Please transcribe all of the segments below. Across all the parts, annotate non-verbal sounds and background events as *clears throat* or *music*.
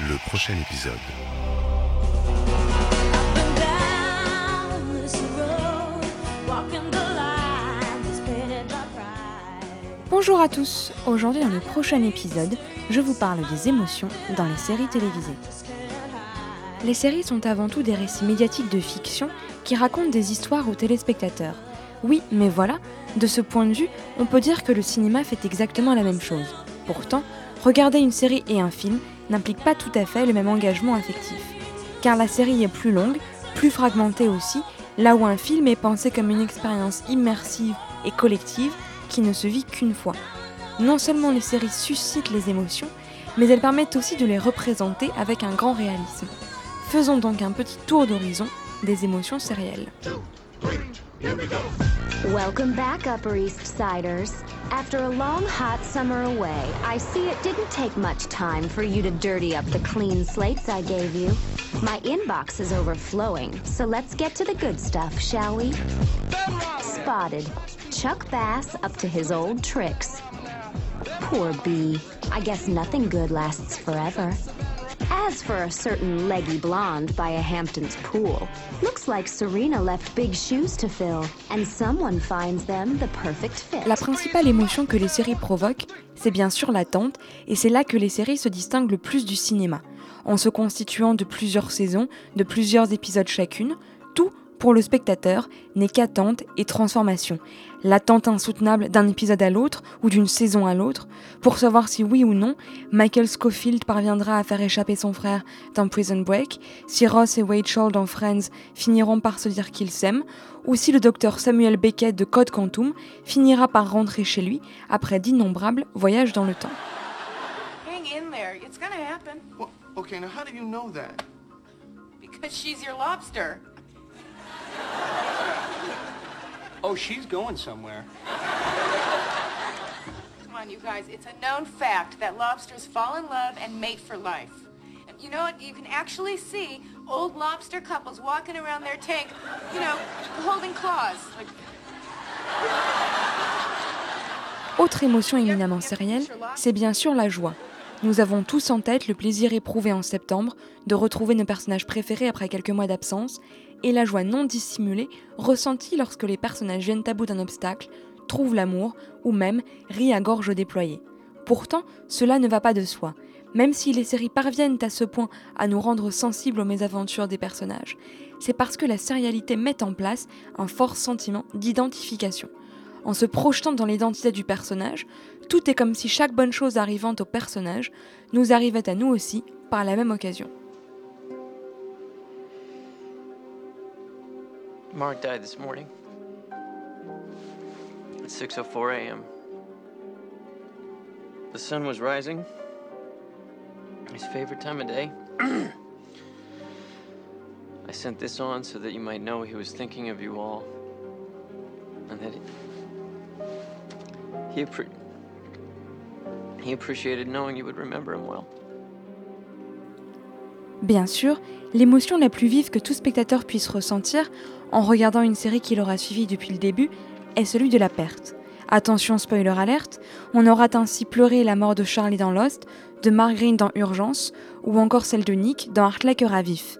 Le prochain épisode. Bonjour à tous, aujourd'hui dans le prochain épisode, je vous parle des émotions dans les séries télévisées. Les séries sont avant tout des récits médiatiques de fiction qui racontent des histoires aux téléspectateurs. Oui, mais voilà, de ce point de vue, on peut dire que le cinéma fait exactement la même chose. Pourtant, regarder une série et un film n'implique pas tout à fait le même engagement affectif. Car la série est plus longue, plus fragmentée aussi, là où un film est pensé comme une expérience immersive et collective qui ne se vit qu'une fois. Non seulement les séries suscitent les émotions, mais elles permettent aussi de les représenter avec un grand réalisme. Faisons donc un petit tour d'horizon des émotions sérielles. Welcome back, Upper East Siders. After a long, hot summer away, I see it didn't take much time for you to dirty up the clean slates I gave you. My inbox is overflowing, so let's get to the good stuff, shall we? Spotted. Chuck Bass up to his old tricks. Poor bee. I guess nothing good lasts forever. As for a certain leggy blonde by a Hamptons pool, looks like Serena left big shoes to fill, and someone finds them the perfect fit. La principale émotion que les séries provoquent, c'est bien sûr l'attente, et c'est là que les séries se distinguent le plus du cinéma. En se constituant de plusieurs saisons, de plusieurs épisodes chacune, pour le spectateur n'est qu'attente et transformation. L'attente insoutenable d'un épisode à l'autre ou d'une saison à l'autre pour savoir si oui ou non Michael Scofield parviendra à faire échapper son frère dans Prison Break, si Ross et Rachel dans Friends finiront par se dire qu'ils s'aiment, ou si le docteur Samuel Beckett de Code Quantum finira par rentrer chez lui après d'innombrables voyages dans le temps. Hang in there. It's gonna happen. Well, okay, now how do you know that? Because she's your lobster. Oh, she's going somewhere. Come on, you guys. It's a known fact that lobsters fall in love and mate for life. And you know what? You can actually see old lobster couples walking around their tank, you know, holding claws. Like, Autre émotion éminemment sérielle, c'est bien sûr la joie. Nous avons tous en tête le plaisir éprouvé en septembre de retrouver nos personnages préférés après quelques mois d'absence, et la joie non dissimulée ressentie lorsque les personnages viennent à bout d'un obstacle, trouvent l'amour, ou même rient à gorge déployée. Pourtant, cela ne va pas de soi. Même si les séries parviennent à ce point à nous rendre sensibles aux mésaventures des personnages, c'est parce que la sérialité met en place un fort sentiment d'identification. En se projetant dans l'identité du personnage, tout est comme si chaque bonne chose arrivant au personnage nous arrivait à nous aussi par la même occasion. Mark died this morning at 6:04 a.m. The sun was rising. His favorite time of day. *clears throat* I sent this on so that you might know he was thinking of you all, and that he appre- he appreciated knowing you would remember him well. Bien sûr, l'émotion la plus vive que tout spectateur puisse ressentir en regardant une série qui l'aura suivi depuis le début est celui de la perte. Attention spoiler alerte, on aura ainsi pleuré la mort de Charlie dans Lost, de Margarine dans Urgence, ou encore celle de Nick dans Heart Like a Ravif.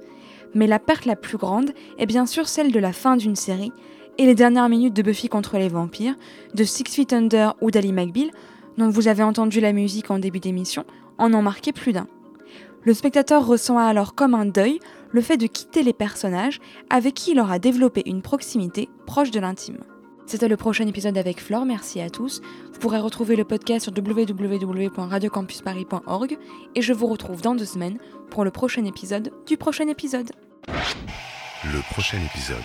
Mais la perte la plus grande est bien sûr celle de la fin d'une série, et les dernières minutes de Buffy contre les vampires, de Six Feet Under ou d'Ali McBeal, dont vous avez entendu la musique en début d'émission, en ont marqué plus d'un. Le spectateur ressent alors comme un deuil le fait de quitter les personnages avec qui il aura développé une proximité proche de l'intime. C'était le prochain épisode avec Flore, merci à tous. Vous pourrez retrouver le podcast sur www.radiocampusparis.org et je vous retrouve dans deux semaines pour le prochain épisode du prochain épisode. Le prochain épisode.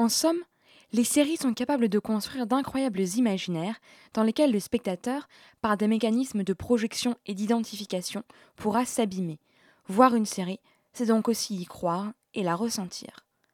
En somme, les séries sont capables de construire d'incroyables imaginaires dans lesquels le spectateur, par des mécanismes de projection et d'identification, pourra s'abîmer. Voir une série, c'est donc aussi y croire et la ressentir.